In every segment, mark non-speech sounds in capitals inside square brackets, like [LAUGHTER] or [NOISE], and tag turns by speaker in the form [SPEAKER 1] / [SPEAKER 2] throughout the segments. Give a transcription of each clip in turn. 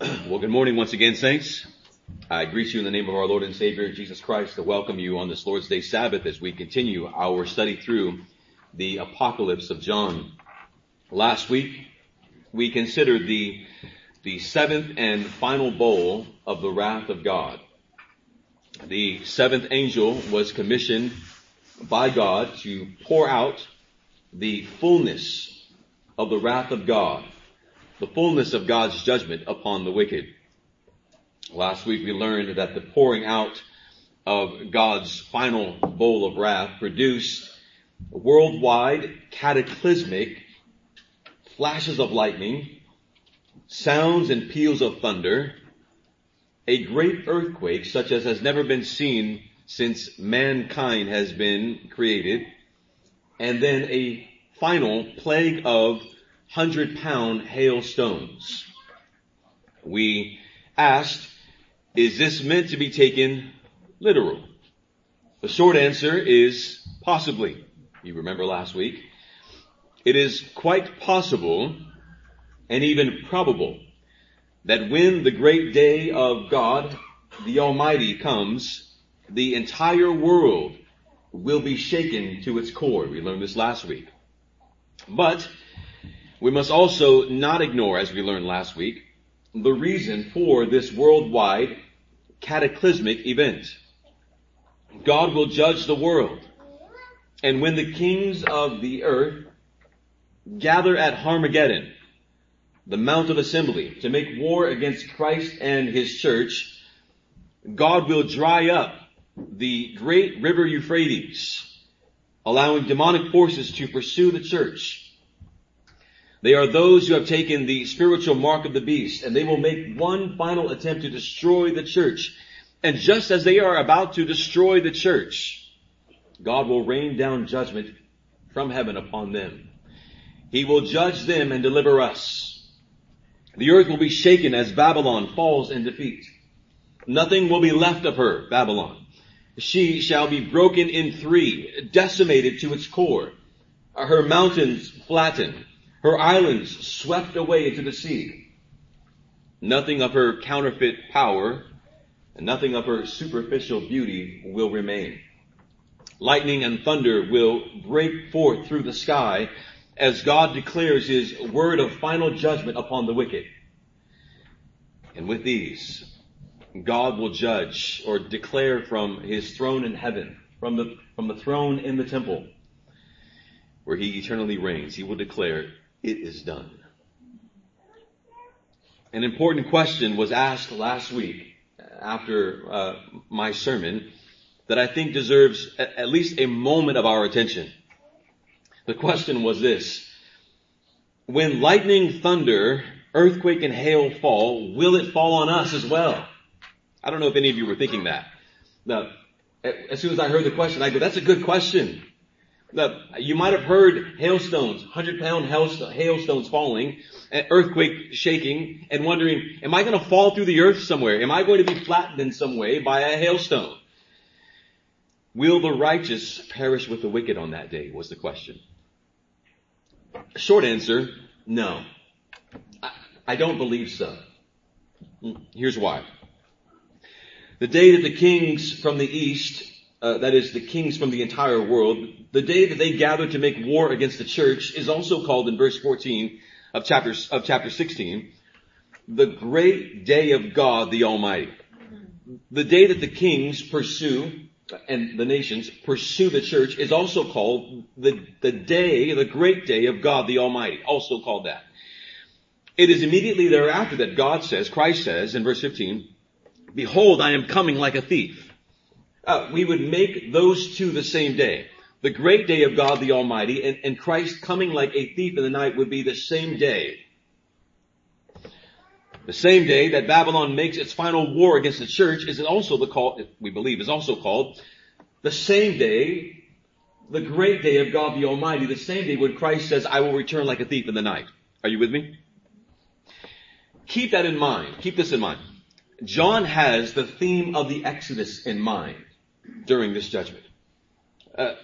[SPEAKER 1] Well, good morning once again, saints. I greet you in the name of our Lord and Savior Jesus Christ to welcome you on this Lord's Day Sabbath as we continue our study through the Apocalypse of John. Last week, we considered the, the seventh and final bowl of the wrath of God. The seventh angel was commissioned by God to pour out the fullness of the wrath of God the fullness of God's judgment upon the wicked. Last week we learned that the pouring out of God's final bowl of wrath produced worldwide cataclysmic flashes of lightning, sounds and peals of thunder, a great earthquake such as has never been seen since mankind has been created, and then a final plague of hundred pound hailstones. We asked, is this meant to be taken literal? The short answer is possibly. You remember last week. It is quite possible and even probable that when the great day of God, the Almighty comes, the entire world will be shaken to its core. We learned this last week. But we must also not ignore, as we learned last week, the reason for this worldwide cataclysmic event. God will judge the world. And when the kings of the earth gather at Harmageddon, the Mount of Assembly, to make war against Christ and His church, God will dry up the great river Euphrates, allowing demonic forces to pursue the church they are those who have taken the spiritual mark of the beast and they will make one final attempt to destroy the church. And just as they are about to destroy the church, God will rain down judgment from heaven upon them. He will judge them and deliver us. The earth will be shaken as Babylon falls in defeat. Nothing will be left of her, Babylon. She shall be broken in three, decimated to its core. Her mountains flattened her islands swept away into the sea. Nothing of her counterfeit power and nothing of her superficial beauty will remain. Lightning and thunder will break forth through the sky as God declares his word of final judgment upon the wicked. And with these, God will judge or declare from his throne in heaven, from the, from the throne in the temple, where he eternally reigns. He will declare, it is done. An important question was asked last week after uh, my sermon that I think deserves at least a moment of our attention. The question was this. When lightning, thunder, earthquake, and hail fall, will it fall on us as well? I don't know if any of you were thinking that. Now, as soon as I heard the question, I go, that's a good question you might have heard hailstones, 100 pound hailstones falling, earthquake shaking, and wondering, am I going to fall through the earth somewhere? Am I going to be flattened in some way by a hailstone? Will the righteous perish with the wicked on that day was the question. Short answer, no. I, I don't believe so. Mm, here's why. The day that the kings from the east uh, that is the kings from the entire world, the day that they gather to make war against the church is also called in verse 14 of chapter, of chapter 16, the great day of God the Almighty. The day that the kings pursue and the nations pursue the church is also called the, the day, the great day of God the Almighty, also called that. It is immediately thereafter that God says, Christ says in verse 15, behold, I am coming like a thief uh, we would make those two the same day. The great day of God the Almighty and, and Christ coming like a thief in the night would be the same day. The same day that Babylon makes its final war against the church is also the call, we believe, is also called the same day, the great day of God the Almighty, the same day when Christ says, I will return like a thief in the night. Are you with me? Keep that in mind. Keep this in mind. John has the theme of the Exodus in mind during this judgment. Uh,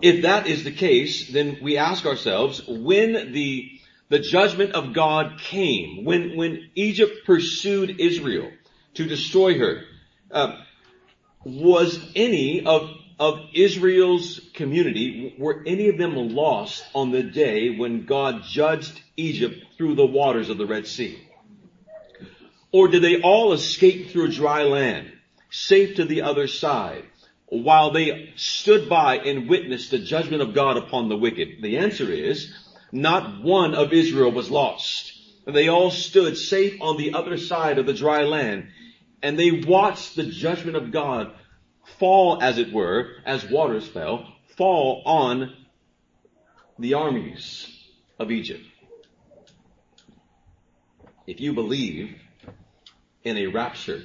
[SPEAKER 1] if that is the case, then we ask ourselves when the the judgment of God came when, when Egypt pursued Israel to destroy her. Uh, was any of, of Israel's community, were any of them lost on the day when God judged Egypt through the waters of the Red Sea? Or did they all escape through dry land, safe to the other side, while they stood by and witnessed the judgment of God upon the wicked? The answer is, not one of Israel was lost. They all stood safe on the other side of the dry land, and they watched the judgment of God fall, as it were, as waters fell, fall on the armies of Egypt. If you believe in a rapture,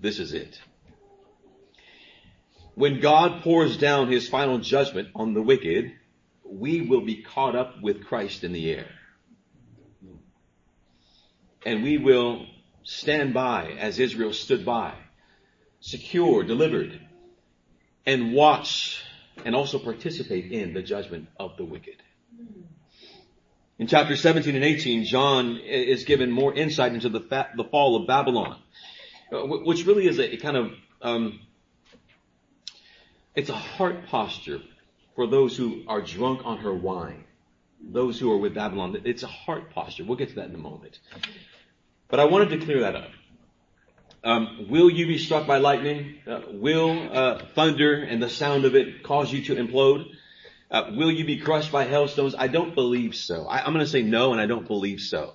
[SPEAKER 1] this is it. When God pours down his final judgment on the wicked, we will be caught up with Christ in the air. And we will stand by as Israel stood by, secure, delivered, and watch and also participate in the judgment of the wicked. In chapter 17 and 18, John is given more insight into the, fa- the fall of Babylon, which really is a, kind of, um, it's a heart posture for those who are drunk on her wine, those who are with Babylon. It's a heart posture. We'll get to that in a moment. But I wanted to clear that up. Um, will you be struck by lightning? Uh, will uh, thunder and the sound of it cause you to implode? Uh, will you be crushed by hailstones? I don't believe so. I, I'm going to say no, and I don't believe so.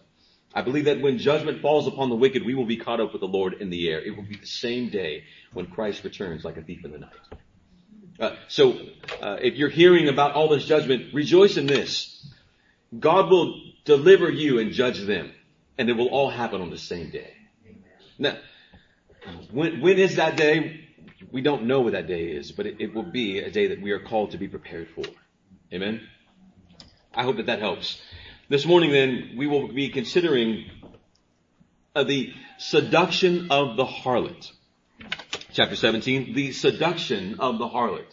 [SPEAKER 1] I believe that when judgment falls upon the wicked, we will be caught up with the Lord in the air. It will be the same day when Christ returns like a thief in the night. Uh, so, uh, if you're hearing about all this judgment, rejoice in this. God will deliver you and judge them, and it will all happen on the same day. Now, when, when is that day? We don't know what that day is, but it, it will be a day that we are called to be prepared for. Amen. I hope that that helps. This morning then, we will be considering uh, the seduction of the harlot. Chapter 17, the seduction of the harlot.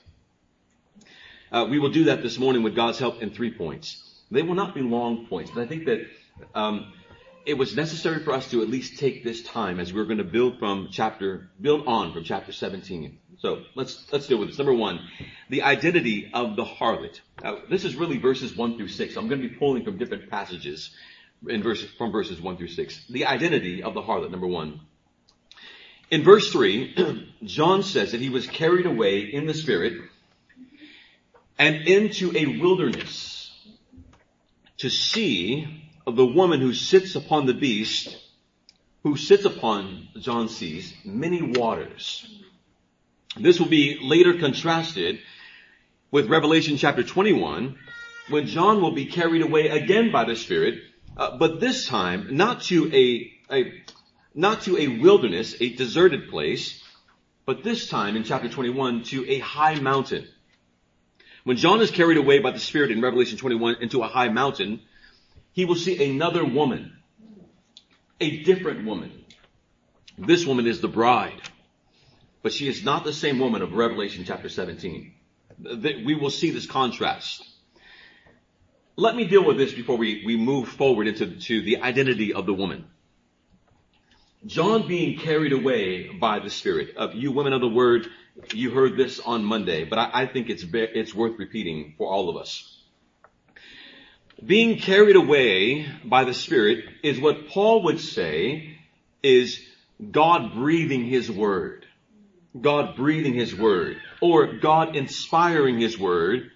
[SPEAKER 1] Uh, we will do that this morning with God's help in three points. They will not be long points, but I think that um, it was necessary for us to at least take this time as we're going to build from chapter, build on from chapter 17. So let's, let's deal with this. Number one, the identity of the harlot. Now, this is really verses 1 through 6. I'm going to be pulling from different passages in verses, from verses 1 through 6. The identity of the harlot, number one. In verse 3, [CLEARS THROAT] John says that he was carried away in the spirit and into a wilderness to see of the woman who sits upon the beast, who sits upon, John sees, many waters. This will be later contrasted with Revelation chapter 21, when John will be carried away again by the Spirit, uh, but this time not to a, a, not to a wilderness, a deserted place, but this time in chapter 21 to a high mountain. When John is carried away by the Spirit in Revelation 21 into a high mountain, he will see another woman, a different woman. This woman is the bride, but she is not the same woman of Revelation chapter 17. We will see this contrast. Let me deal with this before we, we move forward into to the identity of the woman. John being carried away by the Spirit. Of you women of the Word, you heard this on Monday, but I, I think it's it's worth repeating for all of us. Being carried away by the Spirit is what Paul would say is God breathing His Word. God breathing His Word. Or God inspiring His Word.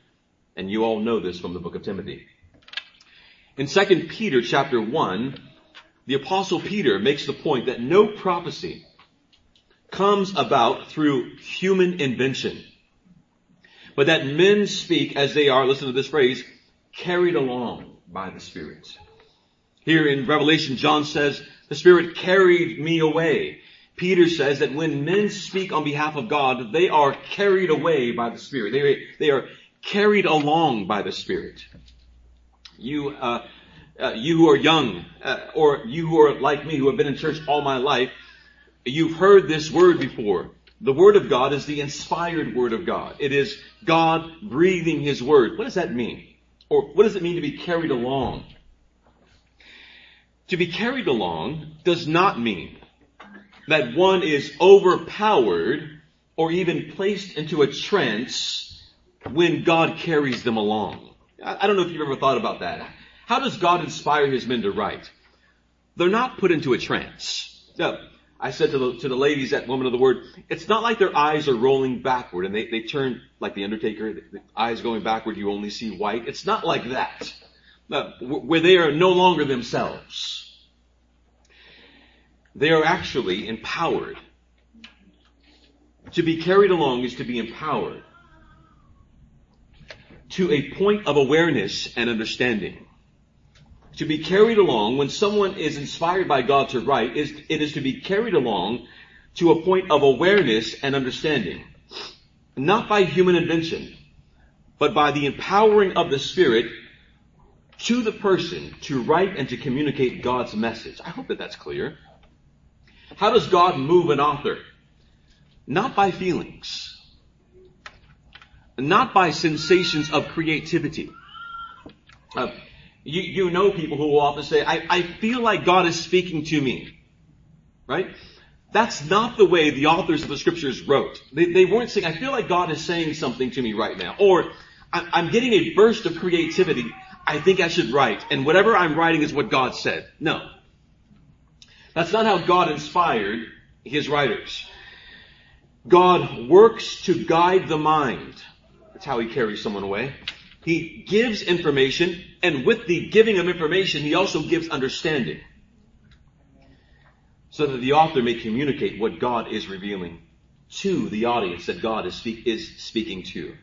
[SPEAKER 1] And you all know this from the book of Timothy. In 2 Peter chapter 1, the apostle Peter makes the point that no prophecy comes about through human invention, but that men speak as they are, listen to this phrase, carried along by the Spirit. Here in Revelation, John says, the Spirit carried me away. Peter says that when men speak on behalf of God, they are carried away by the Spirit. They, they are carried along by the Spirit. You, uh, uh, you who are young, uh, or you who are like me, who have been in church all my life, you've heard this word before. The Word of God is the inspired Word of God. It is God breathing His Word. What does that mean? Or what does it mean to be carried along? To be carried along does not mean that one is overpowered or even placed into a trance when God carries them along. I don't know if you've ever thought about that. How does God inspire his men to write? They're not put into a trance. Now, I said to the, to the ladies at Woman of the Word, it's not like their eyes are rolling backward and they, they turn like the Undertaker, the, the eyes going backward, you only see white. It's not like that. No, where they are no longer themselves. They are actually empowered. To be carried along is to be empowered to a point of awareness and understanding. To be carried along when someone is inspired by God to write is, it is to be carried along to a point of awareness and understanding. Not by human invention, but by the empowering of the Spirit to the person to write and to communicate God's message. I hope that that's clear. How does God move an author? Not by feelings. Not by sensations of creativity. Uh, you, you know people who will often say, I, I feel like God is speaking to me. Right? That's not the way the authors of the scriptures wrote. They, they weren't saying, I feel like God is saying something to me right now. Or, I'm getting a burst of creativity. I think I should write. And whatever I'm writing is what God said. No. That's not how God inspired his writers. God works to guide the mind. That's how he carries someone away. He gives information, and with the giving of information, he also gives understanding. So that the author may communicate what God is revealing to the audience that God is, speak, is speaking to.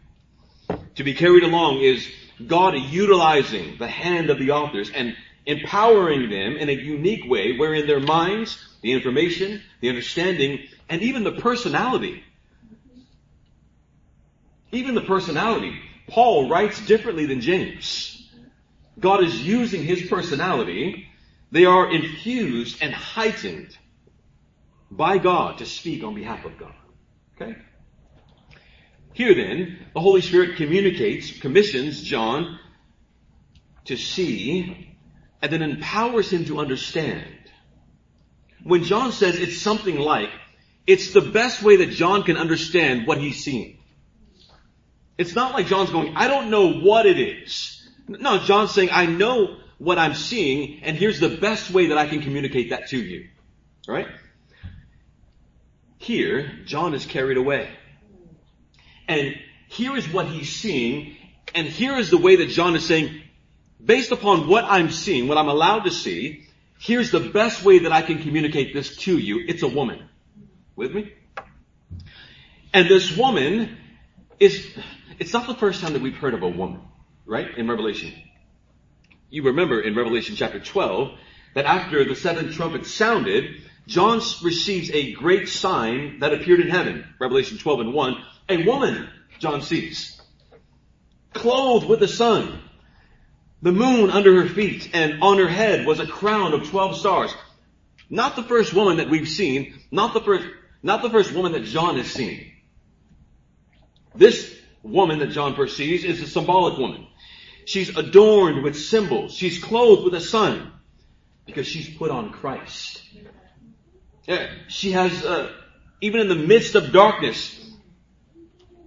[SPEAKER 1] To be carried along is God utilizing the hand of the authors and empowering them in a unique way wherein their minds, the information, the understanding, and even the personality, even the personality, Paul writes differently than James. God is using his personality. They are infused and heightened by God to speak on behalf of God. Okay? Here then, the Holy Spirit communicates, commissions John to see and then empowers him to understand. When John says it's something like, it's the best way that John can understand what he's seeing. It's not like John's going, I don't know what it is. No, John's saying, I know what I'm seeing, and here's the best way that I can communicate that to you. Right? Here, John is carried away. And here is what he's seeing, and here is the way that John is saying, based upon what I'm seeing, what I'm allowed to see, here's the best way that I can communicate this to you. It's a woman. With me? And this woman is, it's not the first time that we've heard of a woman, right? In Revelation. You remember in Revelation chapter 12 that after the seventh trumpet sounded, John receives a great sign that appeared in heaven. Revelation 12 and 1. A woman, John sees, clothed with the sun, the moon under her feet, and on her head was a crown of 12 stars. Not the first woman that we've seen, not the first, not the first woman that John has seen. This woman that John perceives is a symbolic woman. She's adorned with symbols. She's clothed with the sun because she's put on Christ. She has, uh, even in the midst of darkness,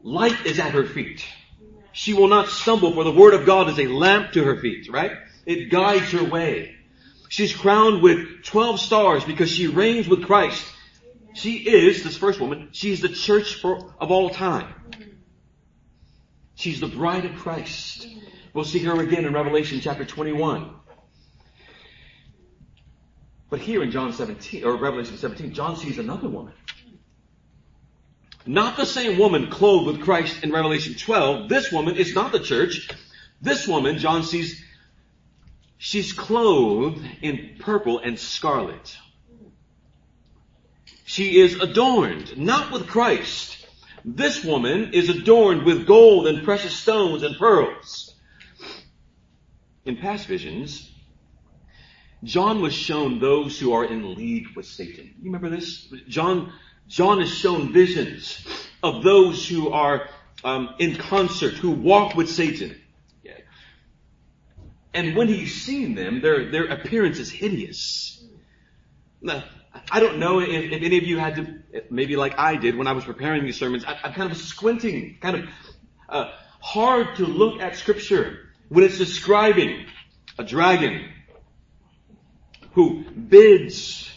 [SPEAKER 1] light is at her feet. She will not stumble for the word of God is a lamp to her feet, right? It guides her way. She's crowned with 12 stars because she reigns with Christ. She is, this first woman, she's the church for, of all time. She's the bride of Christ. We'll see her again in Revelation chapter 21. But here in John 17, or Revelation 17, John sees another woman. Not the same woman clothed with Christ in Revelation 12. This woman is not the church. This woman, John sees, she's clothed in purple and scarlet. She is adorned, not with Christ. This woman is adorned with gold and precious stones and pearls. In past visions, John was shown those who are in league with Satan. You remember this? John John is shown visions of those who are um, in concert, who walk with Satan. And when he's seen them, their, their appearance is hideous. Now, I don't know if, if, any of you had to, maybe like I did when I was preparing these sermons, I, am kind of squinting, kind of uh, hard to look at scripture when it's describing a dragon who bids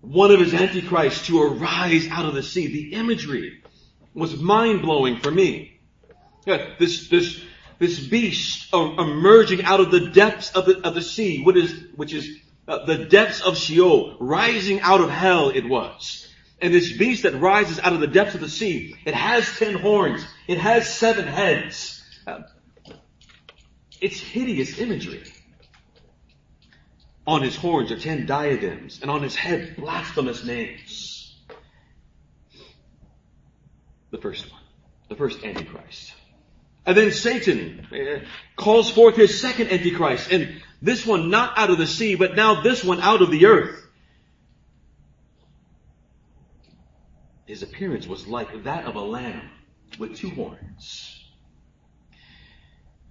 [SPEAKER 1] one of his antichrists to arise out of the sea. The imagery was mind blowing for me. Yeah, this, this, this beast emerging out of the depths of the, of the sea, what is, which is uh, the depths of Sheol, rising out of hell it was. And this beast that rises out of the depths of the sea, it has ten horns, it has seven heads. Uh, it's hideous imagery. On his horns are ten diadems, and on his head blasphemous names. The first one, the first Antichrist. And then Satan uh, calls forth his second Antichrist, and this one not out of the sea, but now this one out of the earth. His appearance was like that of a lamb with two horns.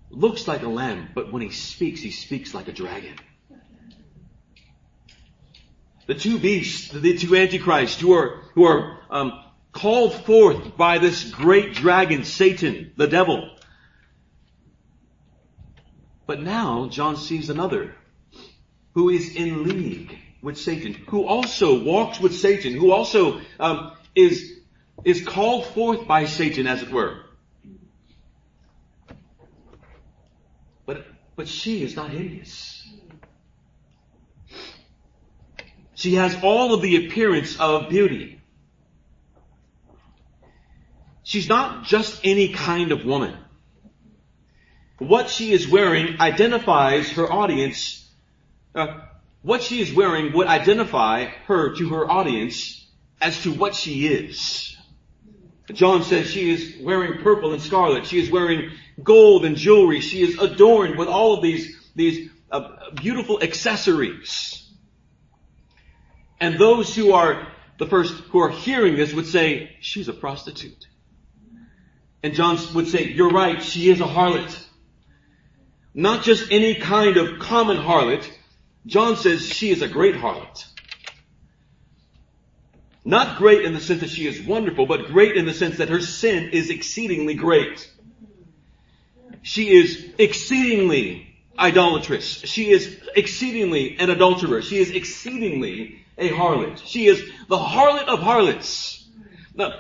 [SPEAKER 1] Looks like a lamb, but when he speaks, he speaks like a dragon. The two beasts, the two antichrists who are, who are um, called forth by this great dragon, Satan, the devil. But now John sees another who is in league with Satan, who also walks with Satan, who also um, is is called forth by Satan, as it were. But but she is not hideous. She has all of the appearance of beauty. She's not just any kind of woman. What she is wearing identifies her audience. Uh, what she is wearing would identify her to her audience as to what she is. John says she is wearing purple and scarlet. She is wearing gold and jewelry. She is adorned with all of these, these uh, beautiful accessories. And those who are the first who are hearing this would say, she's a prostitute. And John would say, you're right, she is a harlot. Not just any kind of common harlot. John says she is a great harlot. Not great in the sense that she is wonderful, but great in the sense that her sin is exceedingly great. She is exceedingly idolatrous. She is exceedingly an adulterer. She is exceedingly a harlot. She is the harlot of harlots.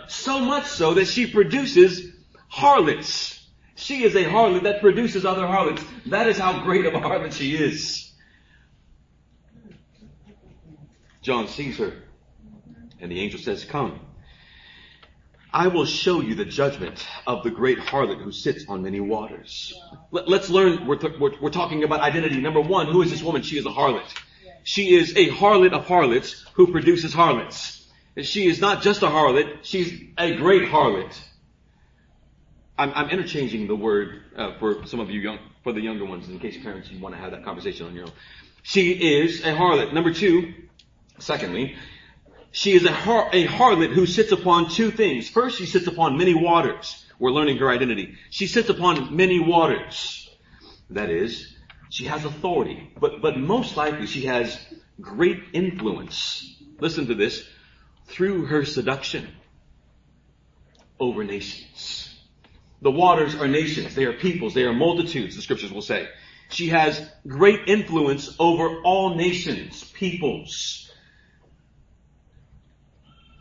[SPEAKER 1] So much so that she produces harlots. She is a harlot that produces other harlots. That is how great of a harlot she is. John sees her, and the angel says, Come. I will show you the judgment of the great harlot who sits on many waters. Let, us learn, we're, th- we're, we're talking about identity. Number one, who is this woman? She is a harlot. She is a harlot of harlots who produces harlots. She is not just a harlot, she's a great harlot. I'm, I'm interchanging the word uh, for some of you young, for the younger ones, in case parents you want to have that conversation on your own. She is a harlot. Number two, secondly, she is a, har- a harlot who sits upon two things. First, she sits upon many waters. We're learning her identity. She sits upon many waters. That is, she has authority, but, but most likely she has great influence. Listen to this. Through her seduction over nations. The waters are nations. They are peoples. They are multitudes, the scriptures will say. She has great influence over all nations, peoples.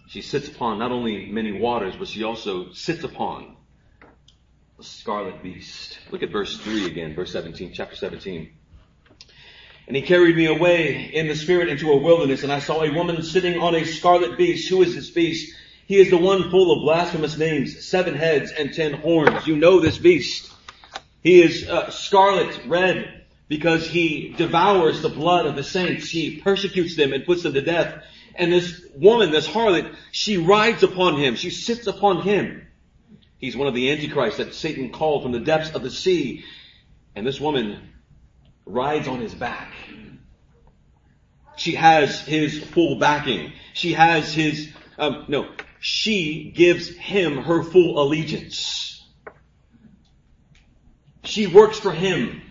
[SPEAKER 1] She sits upon not only many waters, but she also sits upon the scarlet beast. Look at verse 3 again, verse 17, chapter 17. And he carried me away in the spirit into a wilderness, and I saw a woman sitting on a scarlet beast. Who is this beast? He is the one full of blasphemous names, seven heads and ten horns. You know this beast. He is uh, scarlet red because he devours the blood of the saints. He persecutes them and puts them to death. And this woman, this harlot, she rides upon him. She sits upon him. He's one of the antichrists that Satan called from the depths of the sea. And this woman rides on his back. She has his full backing. She has his, um, no, she gives him her full allegiance. She works for him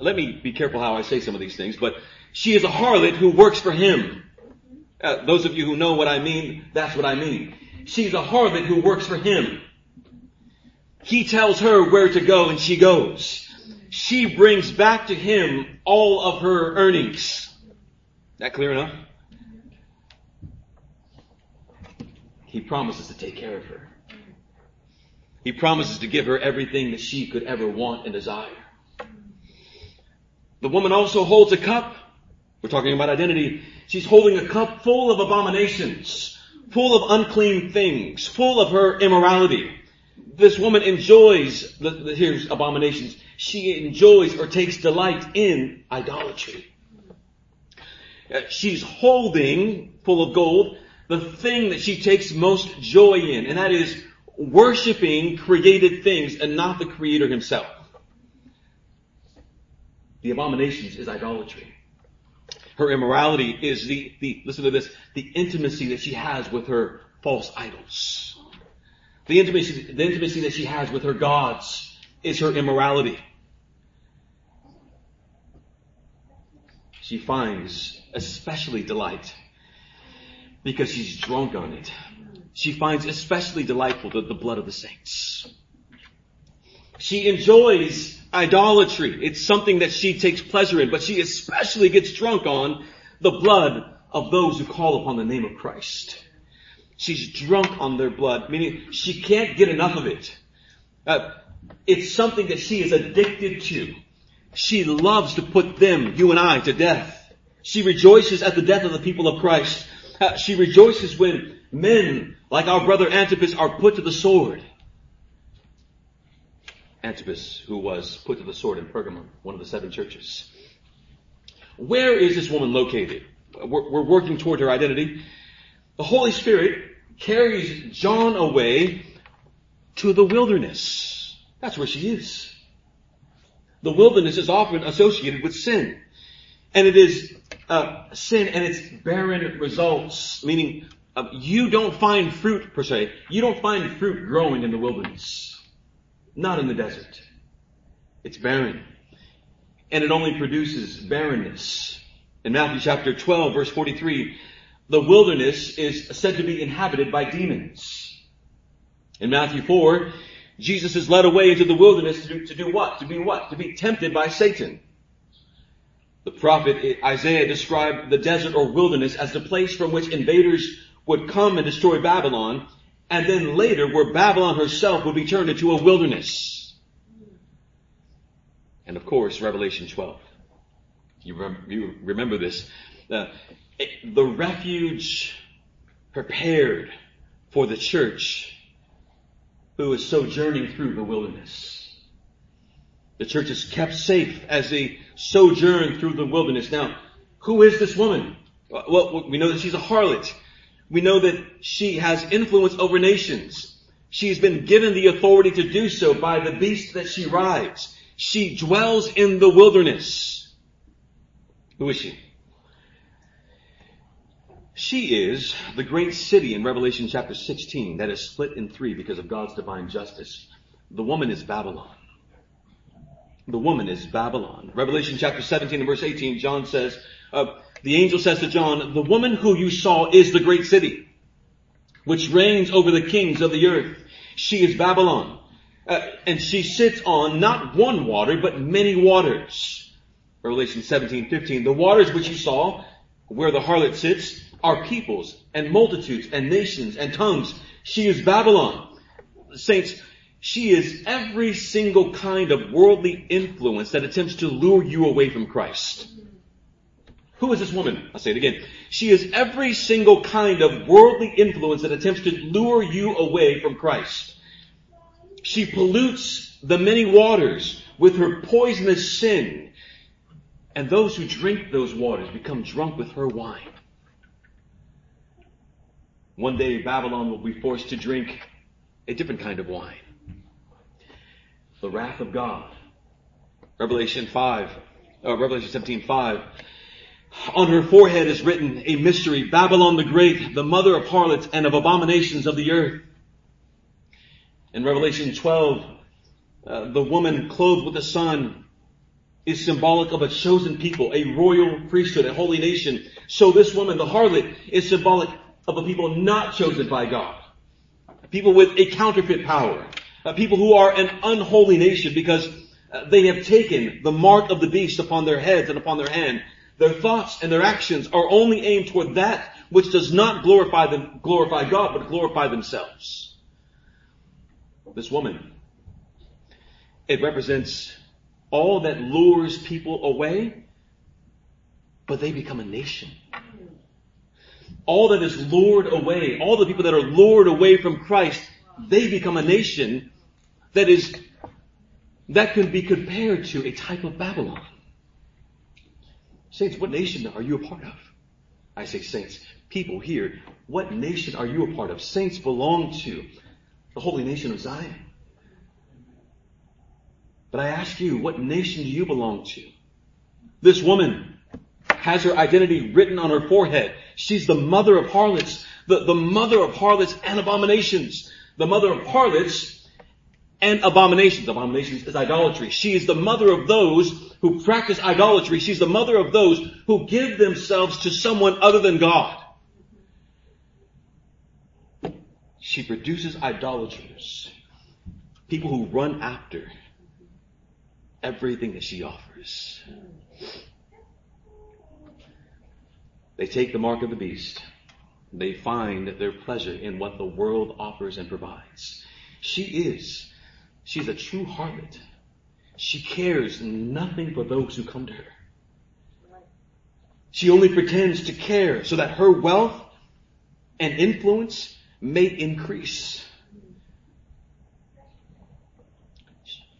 [SPEAKER 1] Let me be careful how I say some of these things, but she is a harlot who works for him. Uh, those of you who know what I mean, that's what I mean. She's a harlot who works for him. He tells her where to go and she goes. She brings back to him all of her earnings. That clear enough? He promises to take care of her. He promises to give her everything that she could ever want and desire. The woman also holds a cup. We're talking about identity. She's holding a cup full of abominations, full of unclean things, full of her immorality. This woman enjoys, the, the, here's abominations. She enjoys or takes delight in idolatry. Uh, she's holding, full of gold, the thing that she takes most joy in, and that is worshiping created things and not the creator himself. The abominations is idolatry. Her immorality is the, the, listen to this, the intimacy that she has with her false idols. The intimacy, the intimacy that she has with her gods is her immorality. She finds especially delight because she's drunk on it. She finds especially delightful the, the blood of the saints. She enjoys idolatry. It's something that she takes pleasure in, but she especially gets drunk on the blood of those who call upon the name of Christ. She's drunk on their blood, meaning she can't get enough of it. Uh, it's something that she is addicted to. She loves to put them, you and I, to death. She rejoices at the death of the people of Christ. She rejoices when men like our brother Antipas are put to the sword. Antipas, who was put to the sword in Pergamum, one of the seven churches. Where is this woman located? We're, we're working toward her identity. The Holy Spirit carries John away to the wilderness. That's where she is. The wilderness is often associated with sin. And it is uh, sin and its barren results, meaning uh, you don't find fruit per se. You don't find fruit growing in the wilderness. Not in the desert. It's barren. And it only produces barrenness. In Matthew chapter 12 verse 43, the wilderness is said to be inhabited by demons. In Matthew 4, Jesus is led away into the wilderness to do, to do what? To be what? To be tempted by Satan. The prophet Isaiah described the desert or wilderness as the place from which invaders would come and destroy Babylon and then later where Babylon herself would be turned into a wilderness. And of course, Revelation 12. You, you remember this. Uh, the refuge prepared for the church who is sojourning through the wilderness. The church is kept safe as they sojourn through the wilderness. Now, who is this woman? Well, we know that she's a harlot. We know that she has influence over nations. She's been given the authority to do so by the beast that she rides. She dwells in the wilderness. Who is she? She is the great city in Revelation chapter 16 that is split in three because of God's divine justice. The woman is Babylon. The woman is Babylon. Revelation chapter 17 and verse 18, John says, uh, the angel says to John, the woman who you saw is the great city, which reigns over the kings of the earth. She is Babylon. Uh, and she sits on not one water, but many waters. Revelation 17, 15. The waters which you saw, where the harlot sits, are peoples and multitudes and nations and tongues. She is Babylon. Saints, she is every single kind of worldly influence that attempts to lure you away from Christ. Who is this woman? I'll say it again. She is every single kind of worldly influence that attempts to lure you away from Christ. She pollutes the many waters with her poisonous sin. And those who drink those waters become drunk with her wine. One day Babylon will be forced to drink a different kind of wine. The wrath of God. Revelation 5, uh, Revelation 17, 5 on her forehead is written a mystery, Babylon the Great, the mother of harlots and of abominations of the earth. In Revelation 12, uh, the woman clothed with the sun, is symbolic of a chosen people, a royal priesthood, a holy nation. So this woman, the harlot, is symbolic of a people not chosen by God. People with a counterfeit power. Uh, people who are an unholy nation because uh, they have taken the mark of the beast upon their heads and upon their hand. Their thoughts and their actions are only aimed toward that which does not glorify them, glorify God, but glorify themselves. This woman, it represents all that lures people away, but they become a nation. All that is lured away, all the people that are lured away from Christ, they become a nation that is, that can be compared to a type of Babylon. Saints, what nation are you a part of? I say saints, people here, what nation are you a part of? Saints belong to the holy nation of Zion. But I ask you, what nation do you belong to? This woman has her identity written on her forehead. She's the mother of harlots, the, the mother of harlots and abominations. The mother of harlots and abominations. Abominations is idolatry. She is the mother of those who practice idolatry. She's the mother of those who give themselves to someone other than God. She produces idolaters. People who run after everything that she offers. They take the mark of the beast. They find their pleasure in what the world offers and provides. She is. She's a true harlot. She cares nothing for those who come to her. She only pretends to care so that her wealth and influence may increase.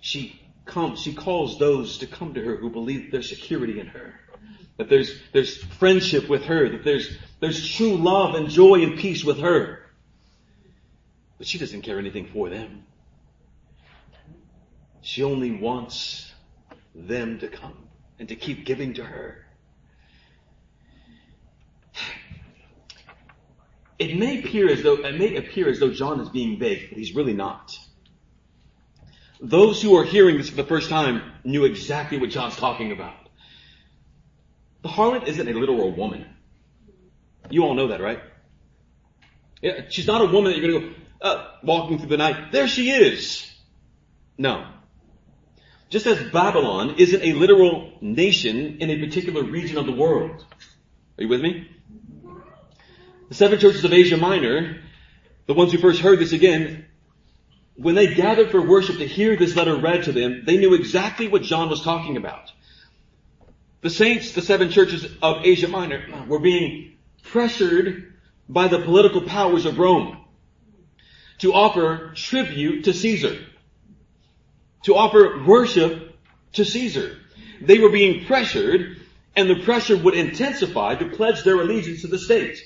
[SPEAKER 1] She comes, she calls those to come to her who believe there's security in her. That there's, there's friendship with her, that there's, there's true love and joy and peace with her. But she doesn't care anything for them. She only wants them to come and to keep giving to her. It may appear as though, it may appear as though John is being vague, but he's really not. Those who are hearing this for the first time knew exactly what John's talking about. The harlot isn't a literal woman. You all know that, right? Yeah, she's not a woman that you're going to go uh, walking through the night. There she is. No. Just as Babylon isn't a literal nation in a particular region of the world. Are you with me? The seven churches of Asia Minor, the ones who first heard this again, when they gathered for worship to hear this letter read to them, they knew exactly what John was talking about. The saints, the seven churches of Asia Minor, were being pressured by the political powers of Rome to offer tribute to Caesar, to offer worship to Caesar. They were being pressured, and the pressure would intensify to pledge their allegiance to the state.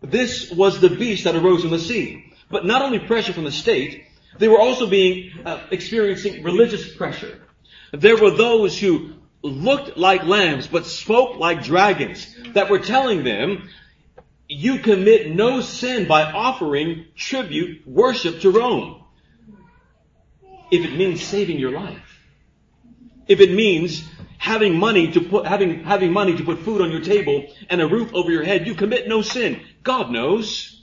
[SPEAKER 1] This was the beast that arose in the sea. But not only pressure from the state, they were also being uh, experiencing religious pressure. There were those who looked like lambs but spoke like dragons that were telling them, you commit no sin by offering tribute worship to Rome. If it means saving your life. If it means having money to put, having, having money to put food on your table and a roof over your head, you commit no sin. God knows.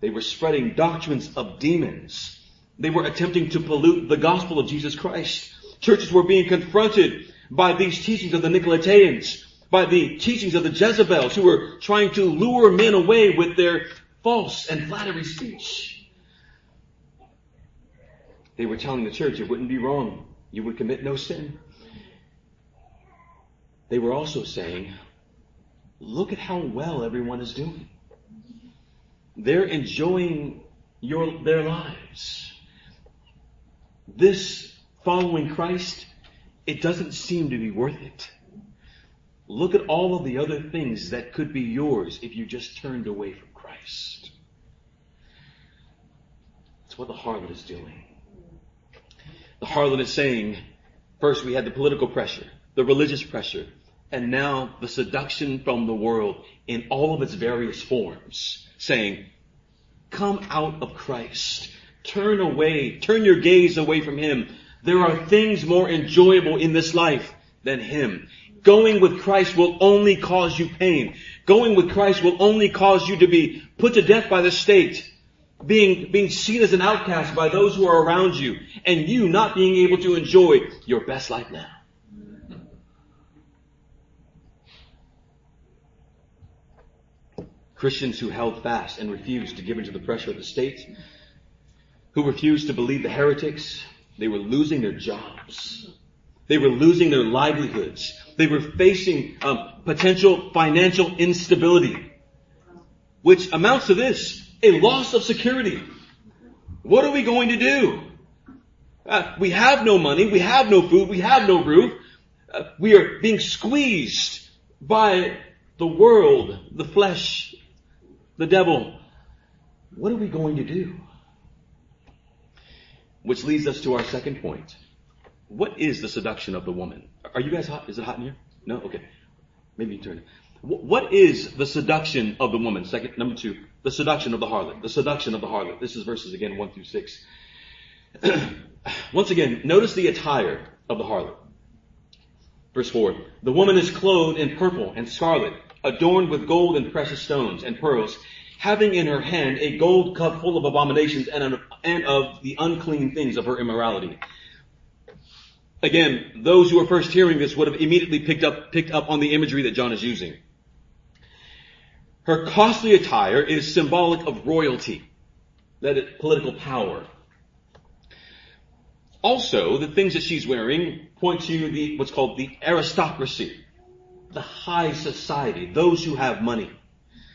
[SPEAKER 1] They were spreading doctrines of demons. They were attempting to pollute the gospel of Jesus Christ. Churches were being confronted by these teachings of the Nicolaitans, by the teachings of the Jezebels who were trying to lure men away with their false and flattery speech. They were telling the church it wouldn't be wrong. You would commit no sin. They were also saying, look at how well everyone is doing. They're enjoying your, their lives. This following Christ, it doesn't seem to be worth it. Look at all of the other things that could be yours if you just turned away from Christ. That's what the harlot is doing. The harlot is saying, first we had the political pressure, the religious pressure, and now the seduction from the world in all of its various forms saying, come out of Christ. Turn away, turn your gaze away from Him. There are things more enjoyable in this life than Him. Going with Christ will only cause you pain. Going with Christ will only cause you to be put to death by the state, being, being seen as an outcast by those who are around you, and you not being able to enjoy your best life now. Christians who held fast and refused to give in to the pressure of the state, who refused to believe the heretics, they were losing their jobs. They were losing their livelihoods. They were facing um, potential financial instability, which amounts to this, a loss of security. What are we going to do? Uh, we have no money, we have no food, we have no roof. Uh, we are being squeezed by the world, the flesh, the devil. What are we going to do? Which leads us to our second point. What is the seduction of the woman? Are you guys hot? Is it hot in here? No? Okay. Maybe you turn it. What is the seduction of the woman? Second, number two, the seduction of the harlot. The seduction of the harlot. This is verses again one through six. [CLEARS THROAT] Once again, notice the attire of the harlot. Verse four. The woman is clothed in purple and scarlet, adorned with gold and precious stones and pearls, having in her hand a gold cup full of abominations and of the unclean things of her immorality. Again, those who are first hearing this would have immediately picked up, picked up on the imagery that John is using. Her costly attire is symbolic of royalty, that is political power. Also, the things that she's wearing point to the, what's called the aristocracy, the high society, those who have money.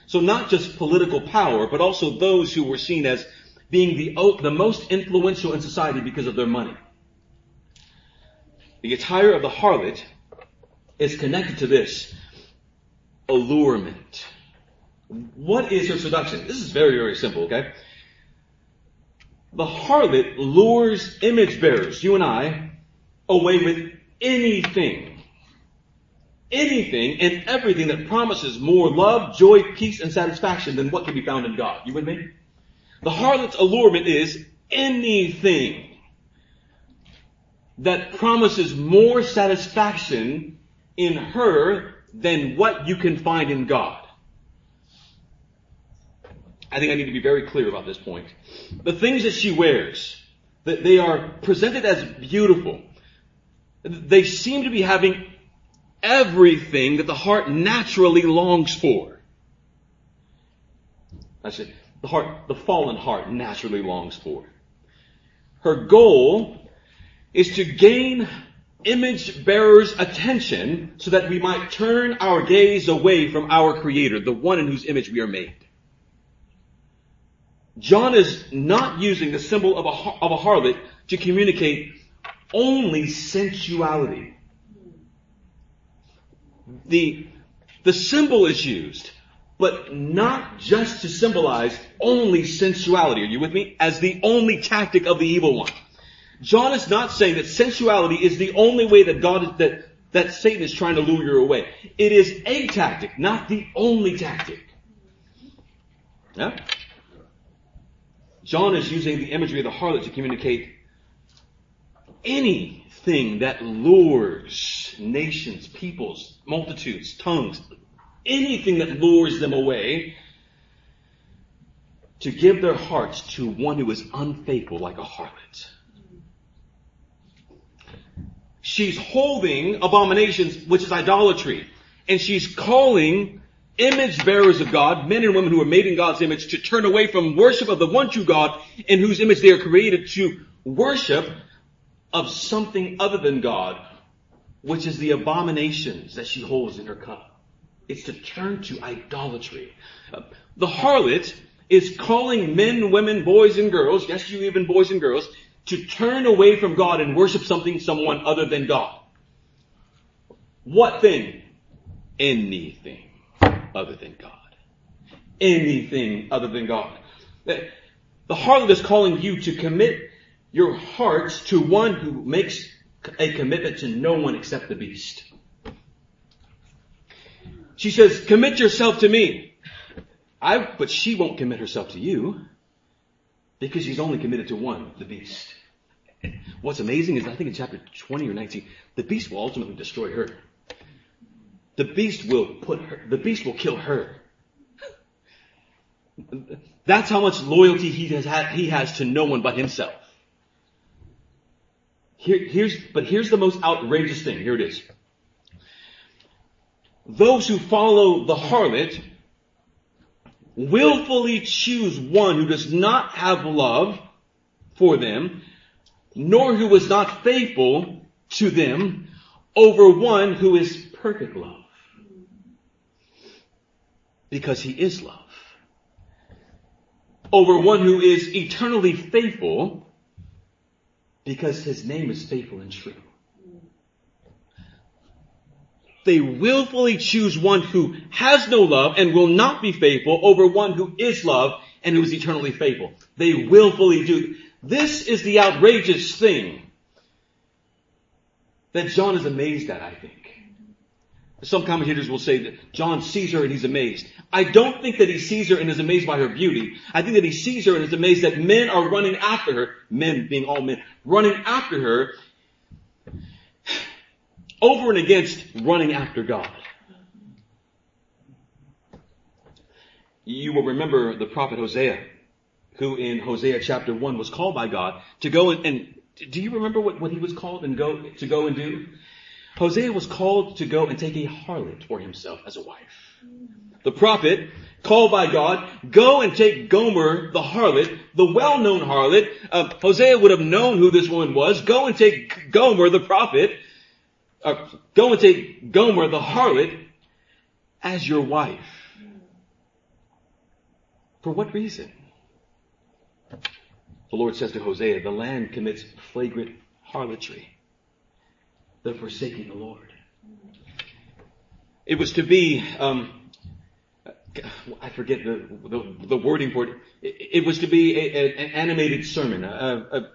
[SPEAKER 1] So not just political power, but also those who were seen as being the, the most influential in society because of their money. The attire of the harlot is connected to this allurement. What is her seduction? This is very, very simple, okay? The harlot lures image bearers, you and I, away with anything, anything and everything that promises more love, joy, peace, and satisfaction than what can be found in God. You with me? The harlot's allurement is anything that promises more satisfaction in her than what you can find in God. I think I need to be very clear about this point. The things that she wears, that they are presented as beautiful. They seem to be having everything that the heart naturally longs for. I say, the heart, the fallen heart naturally longs for. Her goal is to gain image bearers' attention so that we might turn our gaze away from our creator, the one in whose image we are made. John is not using the symbol of a, of a harlot to communicate only sensuality. The, the symbol is used, but not just to symbolize only sensuality. Are you with me? As the only tactic of the evil one. John is not saying that sensuality is the only way that God that, that Satan is trying to lure you away. It is a tactic, not the only tactic. Yeah? John is using the imagery of the harlot to communicate anything that lures nations, peoples, multitudes, tongues, anything that lures them away to give their hearts to one who is unfaithful like a harlot. She's holding abominations, which is idolatry. And she's calling image bearers of God, men and women who are made in God's image, to turn away from worship of the one true God in whose image they are created to worship of something other than God, which is the abominations that she holds in her cup. It's to turn to idolatry. The harlot is calling men, women, boys, and girls, yes, you even boys and girls, to turn away from God and worship something, someone other than God. What thing? Anything other than God. Anything other than God. The harlot is calling you to commit your hearts to one who makes a commitment to no one except the beast. She says, commit yourself to me. I, but she won't commit herself to you because she's only committed to one, the beast. What's amazing is I think in chapter 20 or 19, the beast will ultimately destroy her. The beast will put her, the beast will kill her. That's how much loyalty he has had, he has to no one but himself. Here, here's, but here's the most outrageous thing. Here it is. Those who follow the harlot willfully choose one who does not have love for them, nor who is not faithful to them over one who is perfect love. Because he is love. Over one who is eternally faithful because his name is faithful and true. They willfully choose one who has no love and will not be faithful over one who is love and who is eternally faithful. They willfully do. This is the outrageous thing that John is amazed at, I think. Some commentators will say that John sees her and he's amazed. I don't think that he sees her and is amazed by her beauty. I think that he sees her and is amazed that men are running after her, men being all men, running after her over and against running after God. You will remember the prophet Hosea, who in Hosea chapter 1 was called by God to go and, and do you remember what, what he was called and go to go and do? Hosea was called to go and take a harlot for himself as a wife. The prophet, called by God, go and take Gomer, the harlot, the well-known harlot. Uh, Hosea would have known who this woman was. Go and take Gomer, the prophet, uh, go and take Gomer, the harlot, as your wife. For what reason? The Lord says to Hosea, the land commits flagrant harlotry. They're forsaking the Lord. It was to be, um, I forget the, the, the, wording for it. It, was to be a, a, an animated sermon, a,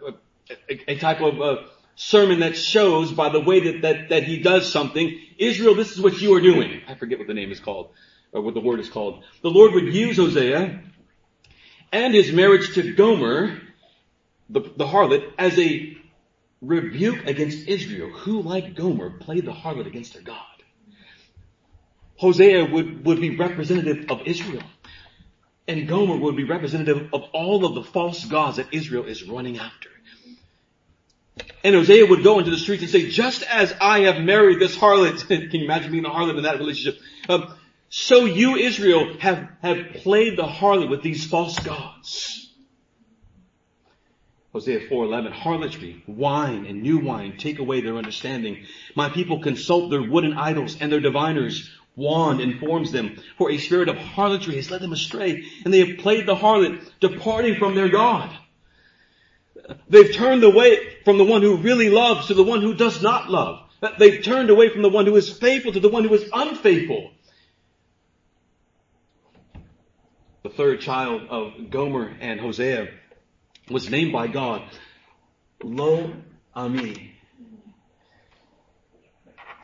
[SPEAKER 1] a type of sermon that shows by the way that, that, that he does something, Israel, this is what you are doing. I forget what the name is called, or what the word is called. The Lord would use Hosea and his marriage to Gomer, the, the harlot, as a rebuke against Israel, who like Gomer played the harlot against their God. Hosea would, would be representative of Israel. And Gomer would be representative of all of the false gods that Israel is running after. And Hosea would go into the streets and say, just as I have married this harlot, [LAUGHS] can you imagine being the harlot in that relationship? Um, so you, Israel, have, have played the harlot with these false gods. Hosea 4:11, harlotry, wine and new wine take away their understanding. My people consult their wooden idols and their diviners wand informs them. For a spirit of harlotry has led them astray, and they have played the harlot, departing from their God. They've turned away from the one who really loves to the one who does not love. They've turned away from the one who is faithful to the one who is unfaithful. The third child of Gomer and Hosea was named by God Lo Ami.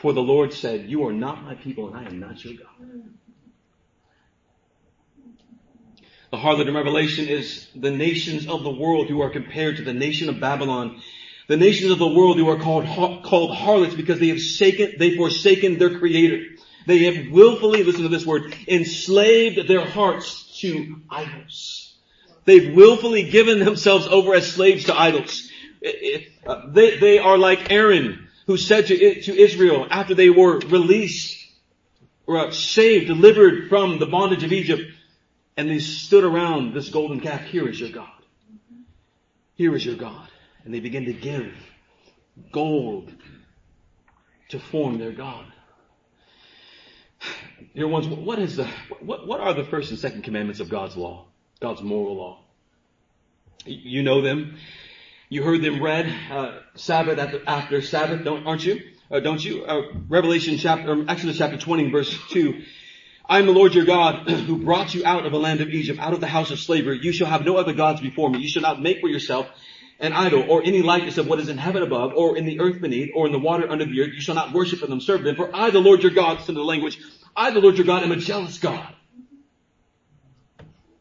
[SPEAKER 1] For the Lord said, You are not my people and I am not your God. The harlot in Revelation is the nations of the world who are compared to the nation of Babylon. The nations of the world who are called, called harlots because they have shaken, they've forsaken their creator. They have willfully, listen to this word, enslaved their hearts to idols. They've willfully given themselves over as slaves to idols. Uh, they, they are like Aaron, who said to, to Israel after they were released, or uh, saved, delivered from the bondage of Egypt, and they stood around this golden calf, here is your God. Here is your God. And they begin to give gold to form their God. Dear ones, what is the, what, what are the first and second commandments of God's law? God's moral law. You know them. You heard them read uh, Sabbath after, after, Sabbath, don't, aren't you? Uh, don't you? Uh, Revelation chapter, um, Exodus chapter 20, verse 2. I am the Lord your God [CLEARS THROAT] who brought you out of the land of Egypt, out of the house of slavery. You shall have no other gods before me. You shall not make for yourself an idol or any likeness of what is in heaven above or in the earth beneath or in the water under the earth. You shall not worship them, serve them. For I, the Lord your God, to the language, I, the Lord your God, am a jealous God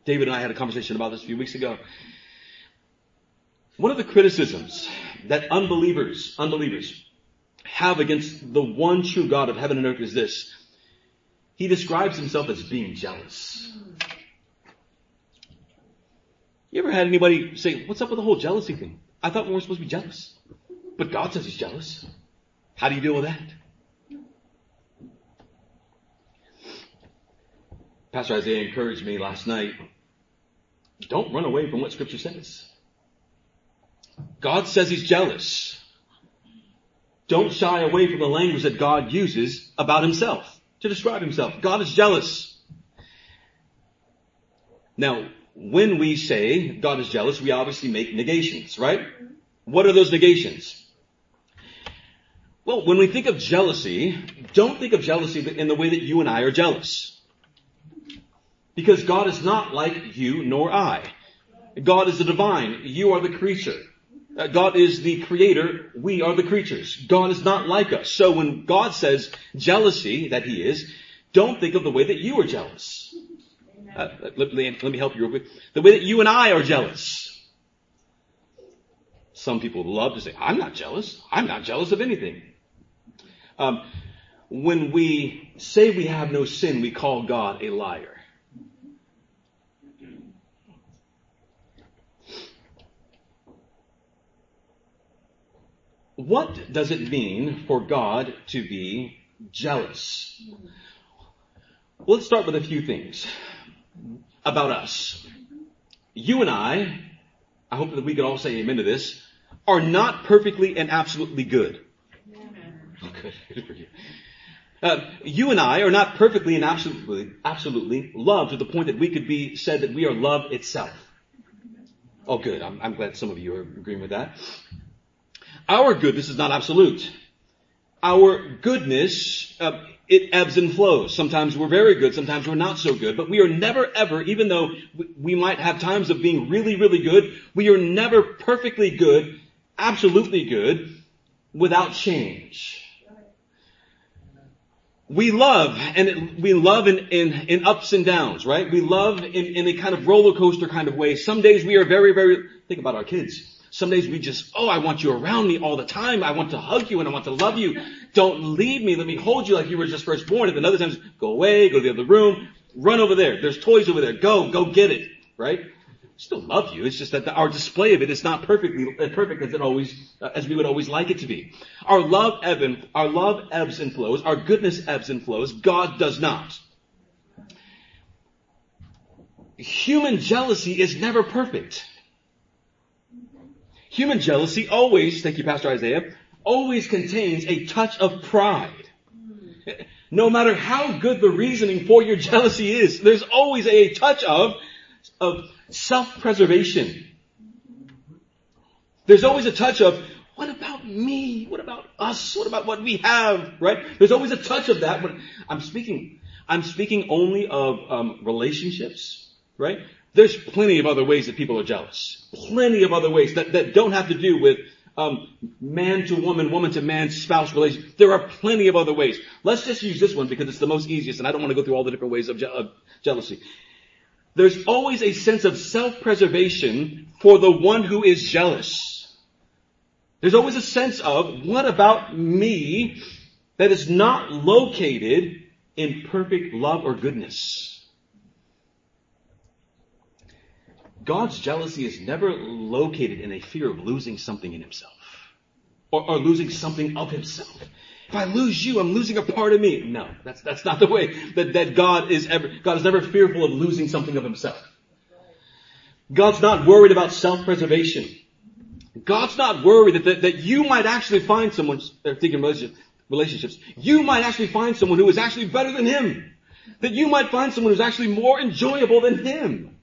[SPEAKER 1] David and I had a conversation about this a few weeks ago. One of the criticisms that unbelievers, unbelievers have against the one true God of heaven and earth is this. He describes himself as being jealous. You ever had anybody say, what's up with the whole jealousy thing? I thought we were supposed to be jealous. But God says he's jealous. How do you deal with that? Pastor Isaiah encouraged me last night. Don't run away from what scripture says. God says he's jealous. Don't shy away from the language that God uses about himself to describe himself. God is jealous. Now, when we say God is jealous, we obviously make negations, right? What are those negations? Well, when we think of jealousy, don't think of jealousy in the way that you and I are jealous. Because God is not like you nor I. God is the divine. You are the creature. Uh, God is the creator. We are the creatures. God is not like us. So when God says jealousy, that He is, don't think of the way that you are jealous. Uh, let, let, me help you real quick. The way that you and I are jealous. Some people love to say, I'm not jealous. I'm not jealous of anything. Um, when we say we have no sin, we call God a liar. What does it mean for God to be jealous? Well, let's start with a few things about us. You and I, I hope that we can all say amen to this, are not perfectly and absolutely good. Oh, [LAUGHS] Uh, you and I are not perfectly and absolutely, absolutely loved to the point that we could be said that we are love itself. Oh, good. I'm, I'm glad some of you are agreeing with that. Our goodness is not absolute. Our goodness, uh, it ebbs and flows. Sometimes we're very good, sometimes we're not so good, but we are never ever, even though we might have times of being really, really good, we are never perfectly good, absolutely good, without change. We love, and we love in, in, in ups and downs, right? We love in, in a kind of roller coaster kind of way. Some days we are very, very, think about our kids. Some days we just, oh, I want you around me all the time. I want to hug you and I want to love you. Don't leave me. Let me hold you like you were just first born. And then other times, go away, go to the other room, run over there. There's toys over there. Go, go get it. Right? Still love you. It's just that the, our display of it is not perfectly as perfect as it always, uh, as we would always like it to be. Our love ebb and, our love ebbs and flows. Our goodness ebbs and flows. God does not. Human jealousy is never perfect. Human jealousy always, thank you Pastor Isaiah, always contains a touch of pride. No matter how good the reasoning for your jealousy is, there's always a touch of, of self-preservation. There's always a touch of, what about me? What about us? What about what we have? Right? There's always a touch of that. When I'm speaking, I'm speaking only of um, relationships, right? There's plenty of other ways that people are jealous. Plenty of other ways that, that don't have to do with um, man to woman, woman to man, spouse relation. There are plenty of other ways. Let's just use this one because it's the most easiest, and I don't want to go through all the different ways of, je- of jealousy. There's always a sense of self-preservation for the one who is jealous. There's always a sense of what about me that is not located in perfect love or goodness. God's jealousy is never located in a fear of losing something in himself. Or, or, losing something of himself. If I lose you, I'm losing a part of me. No, that's, that's not the way that, that God is ever, God is never fearful of losing something of himself. God's not worried about self-preservation. God's not worried that, that, that you might actually find someone, uh, thinking relationships, you might actually find someone who is actually better than him. That you might find someone who's actually more enjoyable than him.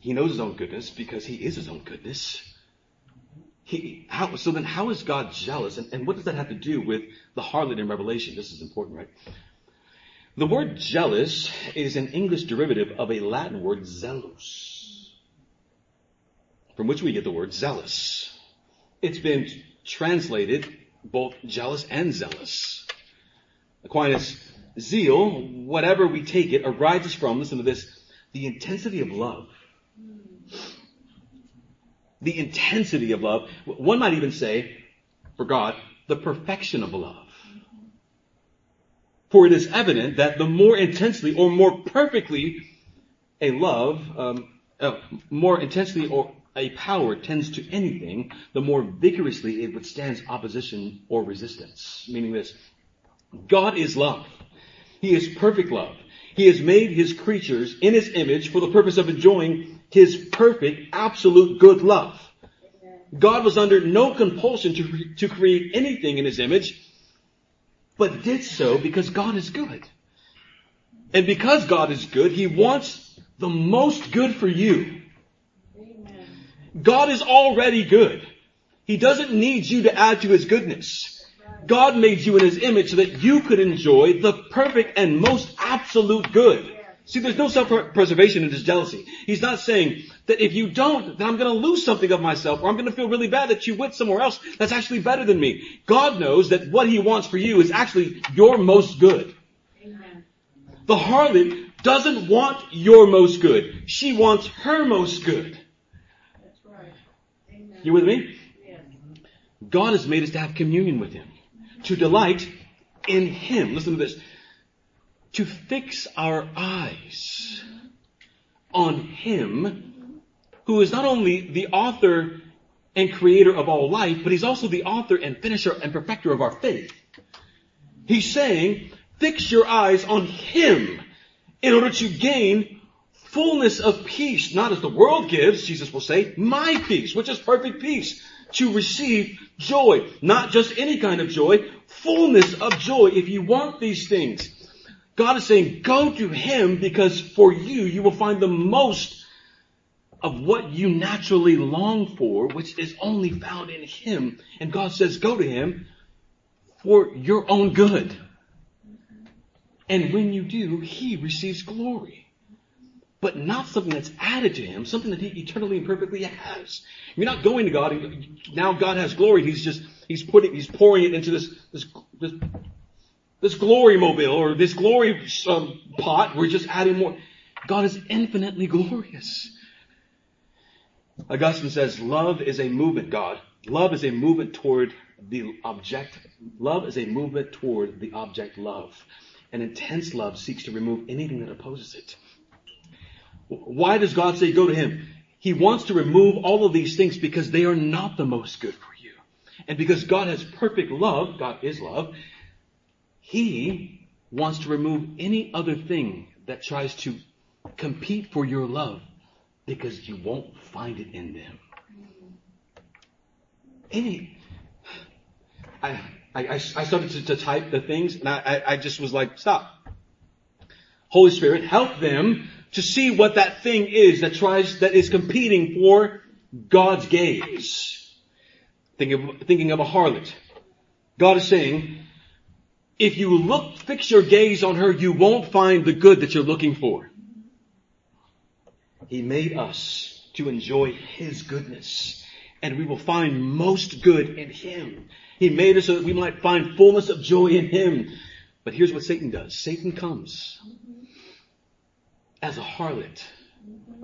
[SPEAKER 1] He knows his own goodness because he is his own goodness. He, how, so then how is God jealous? And, and what does that have to do with the harlot in Revelation? This is important, right? The word jealous is an English derivative of a Latin word zealous, from which we get the word zealous. It's been translated both jealous and zealous. Aquinas, zeal, whatever we take it, arises from, listen to this, the intensity of love the intensity of love. One might even say, for God, the perfection of love. For it is evident that the more intensely or more perfectly a love, um, uh, more intensely or a power tends to anything, the more vigorously it withstands opposition or resistance. Meaning this, God is love. He is perfect love. He has made his creatures in his image for the purpose of enjoying his perfect, absolute good love. God was under no compulsion to, to create anything in his image, but did so because God is good. And because God is good, he wants the most good for you. God is already good. He doesn't need you to add to his goodness. God made you in his image so that you could enjoy the perfect and most absolute good. See, there's no self-preservation in his jealousy. He's not saying that if you don't, then I'm going to lose something of myself, or I'm going to feel really bad that you went somewhere else that's actually better than me. God knows that what he wants for you is actually your most good. Amen. The harlot doesn't want your most good. She wants her most good. That's right. Amen. You with me? Yes. God has made us to have communion with him to delight in Him. Listen to this. To fix our eyes on Him who is not only the author and creator of all life, but He's also the author and finisher and perfecter of our faith. He's saying, fix your eyes on Him in order to gain fullness of peace, not as the world gives, Jesus will say, my peace, which is perfect peace to receive joy. Not just any kind of joy, fullness of joy. If you want these things, God is saying, go to Him because for you, you will find the most of what you naturally long for, which is only found in Him. And God says, go to Him for your own good. And when you do, He receives glory but not something that's added to him, something that he eternally and perfectly has. You're not going to God now God has glory. He's just, he's putting, he's pouring it into this, this, this, this glory mobile or this glory um, pot. We're just adding more. God is infinitely glorious. Augustine says, love is a movement, God. Love is a movement toward the object. Love is a movement toward the object love. An intense love seeks to remove anything that opposes it. Why does God say go to Him? He wants to remove all of these things because they are not the most good for you. And because God has perfect love, God is love, He wants to remove any other thing that tries to compete for your love because you won't find it in them. Any, I, I, I started to, to, type the things and I, I just was like, stop. Holy Spirit, help them to see what that thing is that tries, that is competing for God's gaze. Thinking of, thinking of a harlot. God is saying, if you look, fix your gaze on her, you won't find the good that you're looking for. He made us to enjoy His goodness. And we will find most good in Him. He made us so that we might find fullness of joy in Him. But here's what Satan does. Satan comes as a harlot.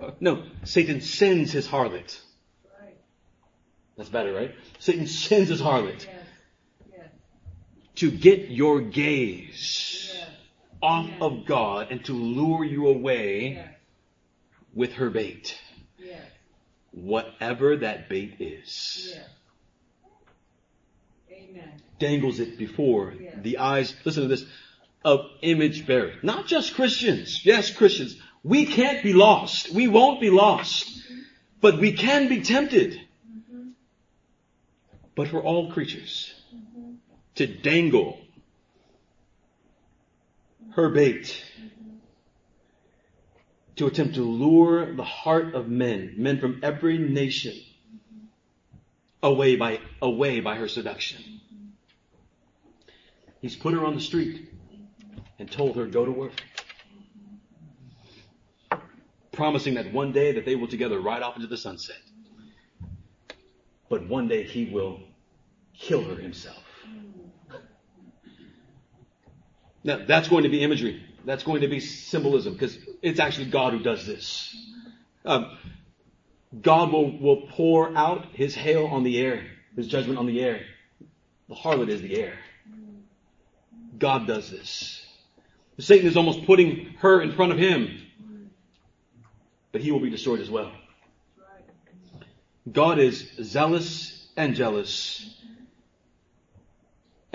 [SPEAKER 1] Uh, no, Satan sends his harlot. That's better, right? Satan sends his harlot yes. To get your gaze yes. off of God and to lure you away with her bait. Whatever that bait is. Dangles it before the eyes, listen to this, of image bearers. Not just Christians. Yes, Christians. We can't be lost. We won't be lost. But we can be tempted. But for all creatures to dangle her bait to attempt to lure the heart of men, men from every nation, away by, away by her seduction. He's put her on the street and told her, go to work promising that one day that they will together ride off into the sunset. But one day he will kill her himself. Now that's going to be imagery. That's going to be symbolism because it's actually God who does this. Um, God will, will pour out his hail on the air, his judgment on the air. The harlot is the air. God does this. Satan is almost putting her in front of him. But he will be destroyed as well. God is zealous and jealous.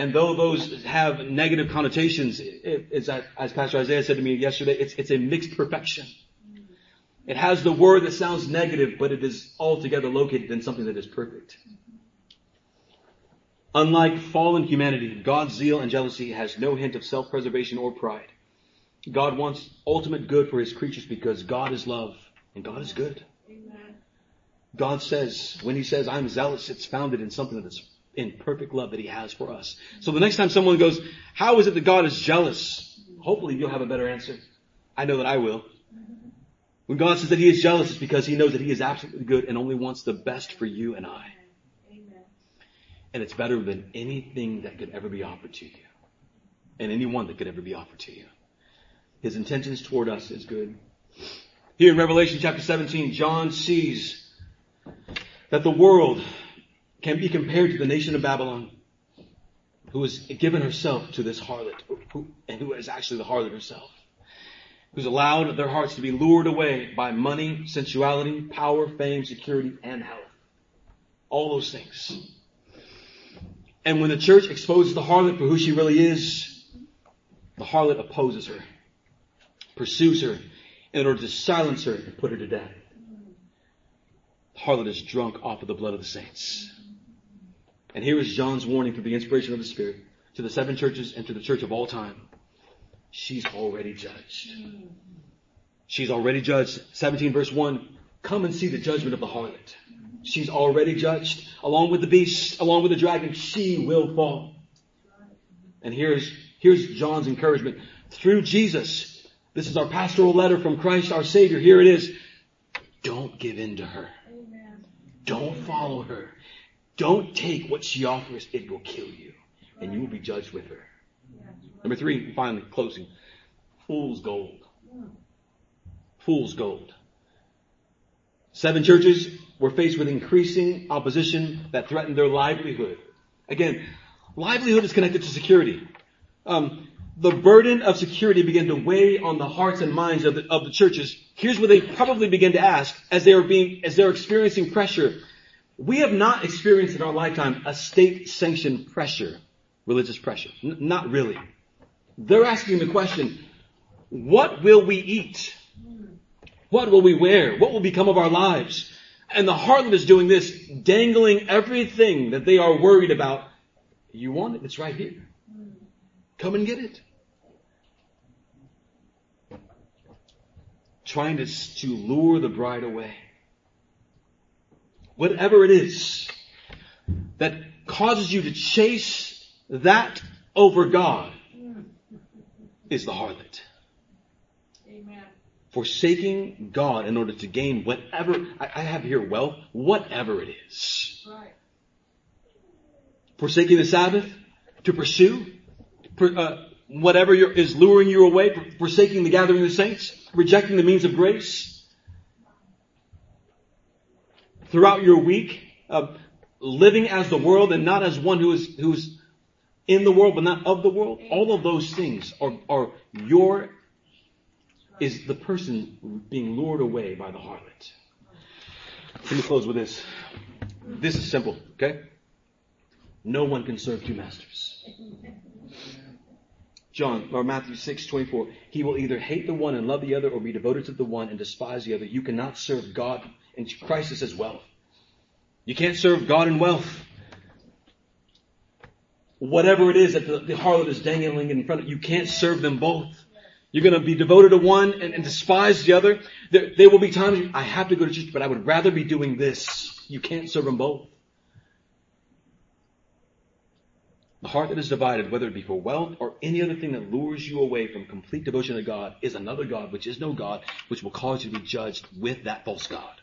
[SPEAKER 1] And though those have negative connotations, it, it's as Pastor Isaiah said to me yesterday, it's, it's a mixed perfection. It has the word that sounds negative, but it is altogether located in something that is perfect. Unlike fallen humanity, God's zeal and jealousy has no hint of self-preservation or pride. God wants ultimate good for his creatures because God is love and God is good. God says, when he says, I'm zealous, it's founded in something that is in perfect love that he has for us. So the next time someone goes, how is it that God is jealous? Hopefully you'll have a better answer. I know that I will. When God says that he is jealous, it's because he knows that he is absolutely good and only wants the best for you and I. Amen. And it's better than anything that could ever be offered to you. And anyone that could ever be offered to you. His intentions toward us is good. Here in Revelation chapter 17, John sees that the world can be compared to the nation of Babylon, who has given herself to this harlot, who, and who is actually the harlot herself, who's allowed their hearts to be lured away by money, sensuality, power, fame, security, and health. All those things. And when the church exposes the harlot for who she really is, the harlot opposes her, pursues her, in order to silence her and put her to death. The harlot is drunk off of the blood of the saints. And here is John's warning through the inspiration of the Spirit to the seven churches and to the church of all time. She's already judged. She's already judged. 17 verse 1. Come and see the judgment of the harlot. She's already judged. Along with the beast, along with the dragon, she will fall. And here's, here's John's encouragement. Through Jesus, this is our pastoral letter from Christ our Savior. Here it is. Don't give in to her. Don't follow her. Don't take what she offers. It will kill you. And you will be judged with her. Number three, finally, closing. Fool's gold. Fool's gold. Seven churches were faced with increasing opposition that threatened their livelihood. Again, livelihood is connected to security. Um, the burden of security began to weigh on the hearts and minds of the, of the churches. Here's what they probably began to ask as they are being, as they're experiencing pressure. We have not experienced in our lifetime a state sanctioned pressure, religious pressure. N- not really. They're asking the question, what will we eat? What will we wear? What will become of our lives? And the harlot is doing this, dangling everything that they are worried about. You want it? It's right here. Come and get it. Trying to, to lure the bride away. Whatever it is that causes you to chase that over God is the harlot. Amen. Forsaking God in order to gain whatever, I, I have here wealth, whatever it is. Right. Forsaking the Sabbath to pursue uh, whatever is luring you away, forsaking the gathering of the saints, rejecting the means of grace. Throughout your week, uh, living as the world and not as one who is who's in the world but not of the world, all of those things are, are your, is the person being lured away by the harlot. Let me close with this. This is simple, okay? No one can serve two masters. John or Matthew 6, 24. He will either hate the one and love the other or be devoted to the one and despise the other. You cannot serve God and Christ is as wealth. You can't serve God and wealth whatever it is that the, the harlot is dangling in front of you, can't serve them both. You're going to be devoted to one and, and despise the other. There, there, will be times I have to go to church, but I would rather be doing this. You can't serve them both. The heart that is divided, whether it be for wealth or any other thing that lures you away from complete devotion to God, is another God, which is no God, which will cause you to be judged with that false God.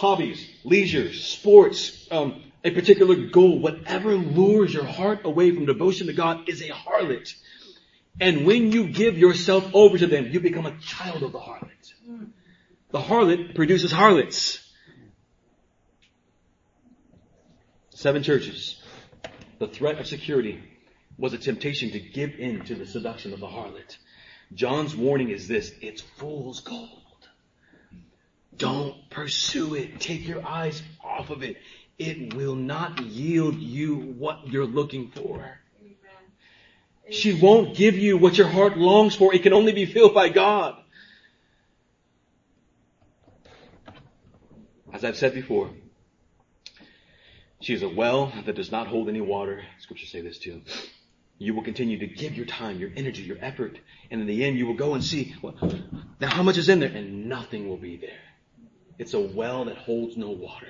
[SPEAKER 1] hobbies, leisure, sports, um, a particular goal, whatever lures your heart away from devotion to God is a harlot. And when you give yourself over to them, you become a child of the harlot. The harlot produces harlots. Seven churches. The threat of security was a temptation to give in to the seduction of the harlot. John's warning is this, it's fool's gold. Don't pursue it. Take your eyes off of it. It will not yield you what you're looking for. She won't give you what your heart longs for. It can only be filled by God. As I've said before, she is a well that does not hold any water. Scriptures say this too. You will continue to give your time, your energy, your effort, and in the end you will go and see, well, now how much is in there? And nothing will be there. It's a well that holds no water.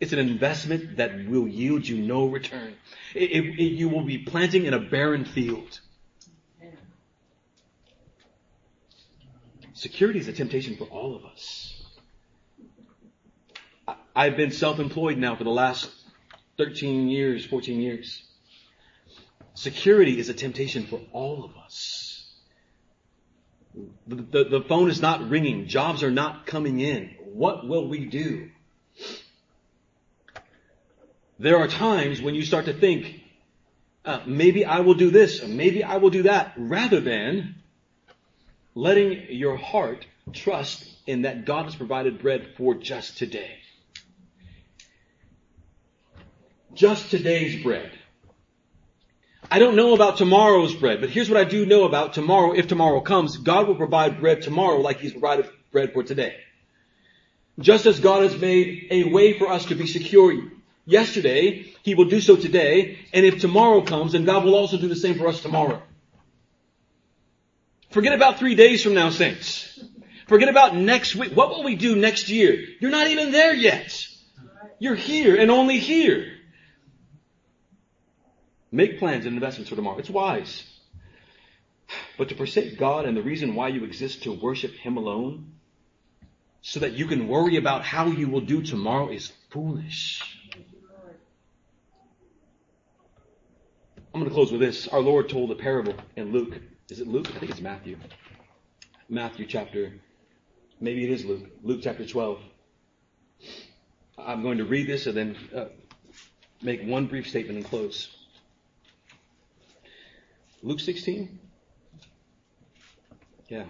[SPEAKER 1] It's an investment that will yield you no return. It, it, it, you will be planting in a barren field. Security is a temptation for all of us. I've been self-employed now for the last 13 years, 14 years. Security is a temptation for all of us. The, the, the, phone is not ringing. Jobs are not coming in. What will we do? There are times when you start to think, uh, maybe I will do this, maybe I will do that, rather than letting your heart trust in that God has provided bread for just today. Just today's bread. I don't know about tomorrow's bread, but here's what I do know about tomorrow. If tomorrow comes, God will provide bread tomorrow like He's provided bread for today. Just as God has made a way for us to be secure yesterday, He will do so today, and if tomorrow comes, then God will also do the same for us tomorrow. Forget about three days from now, saints. Forget about next week. What will we do next year? You're not even there yet. You're here and only here. Make plans and investments for tomorrow. It's wise. But to forsake God and the reason why you exist to worship Him alone, so that you can worry about how you will do tomorrow is foolish. I'm going to close with this. Our Lord told a parable in Luke. Is it Luke? I think it's Matthew. Matthew chapter, maybe it is Luke. Luke chapter 12. I'm going to read this and then uh, make one brief statement and close. Luke 16? Yeah.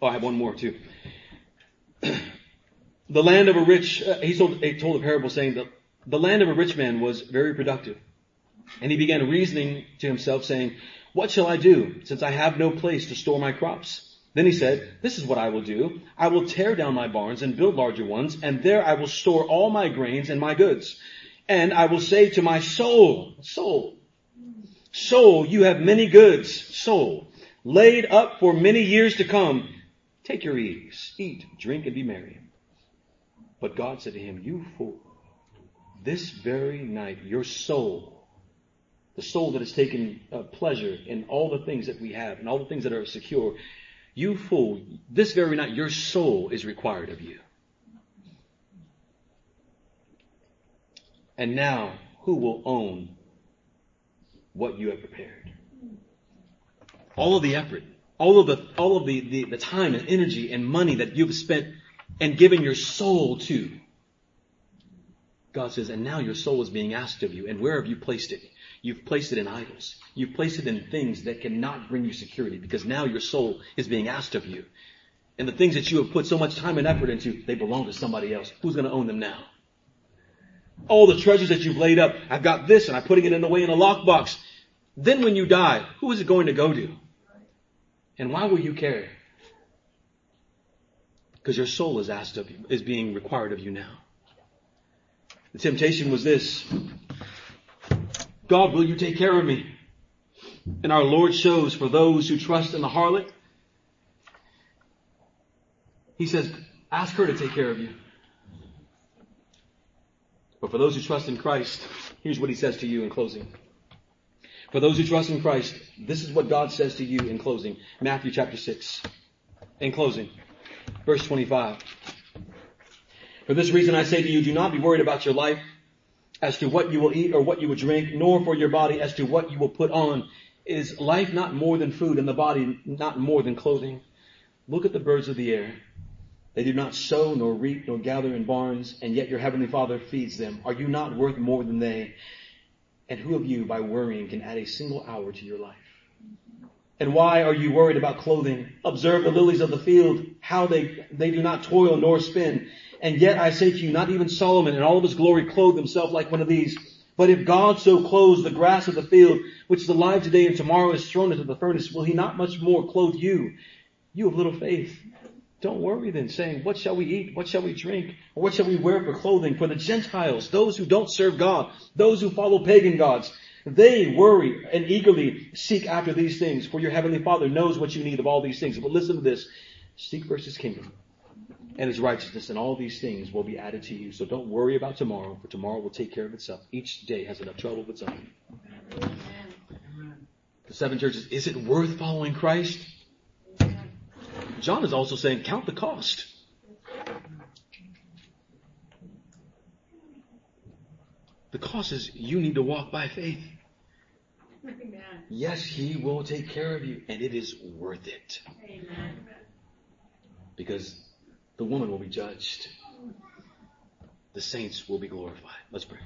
[SPEAKER 1] Oh, I have one more too. [CLEARS THROAT] the land of a rich, uh, he told, he told a parable saying that the land of a rich man was very productive. And he began reasoning to himself saying, what shall I do since I have no place to store my crops? Then he said, this is what I will do. I will tear down my barns and build larger ones, and there I will store all my grains and my goods. And I will say to my soul, soul, Soul, you have many goods, soul, laid up for many years to come. Take your ease, eat, drink, and be merry. But God said to him, You fool, this very night your soul, the soul that has taken uh, pleasure in all the things that we have and all the things that are secure, you fool, this very night your soul is required of you. And now, who will own what you have prepared. All of the effort, all of the, all of the, the, the time and energy and money that you've spent and given your soul to. God says, and now your soul is being asked of you. And where have you placed it? You've placed it in idols. You've placed it in things that cannot bring you security because now your soul is being asked of you. And the things that you have put so much time and effort into, they belong to somebody else. Who's going to own them now? All the treasures that you've laid up, I've got this and I'm putting it in away in a lockbox. Then when you die, who is it going to go to? And why will you care? Because your soul is asked of you, is being required of you now. The temptation was this. God, will you take care of me? And our Lord shows for those who trust in the harlot, He says, ask her to take care of you. But for those who trust in Christ, here's what He says to you in closing. For those who trust in Christ, this is what God says to you in closing. Matthew chapter 6. In closing, verse 25. For this reason I say to you, do not be worried about your life, as to what you will eat or what you will drink, nor for your body as to what you will put on. Is life not more than food and the body not more than clothing? Look at the birds of the air. They do not sow nor reap nor gather in barns, and yet your heavenly Father feeds them. Are you not worth more than they? And who of you by worrying can add a single hour to your life? And why are you worried about clothing? Observe the lilies of the field, how they, they do not toil nor spin. And yet I say to you, not even Solomon in all of his glory clothed himself like one of these. But if God so clothes the grass of the field, which is alive today and tomorrow is thrown into the furnace, will he not much more clothe you? You of little faith. Don't worry then, saying, what shall we eat? What shall we drink? Or what shall we wear for clothing? For the Gentiles, those who don't serve God, those who follow pagan gods, they worry and eagerly seek after these things, for your heavenly Father knows what you need of all these things. But listen to this. Seek first his kingdom and his righteousness, and all these things will be added to you. So don't worry about tomorrow, for tomorrow will take care of itself. Each day has enough trouble of its own. The seven churches, is it worth following Christ? John is also saying, count the cost. The cost is you need to walk by faith. Amen. Yes, He will take care of you, and it is worth it. Amen. Because the woman will be judged. The saints will be glorified. Let's pray.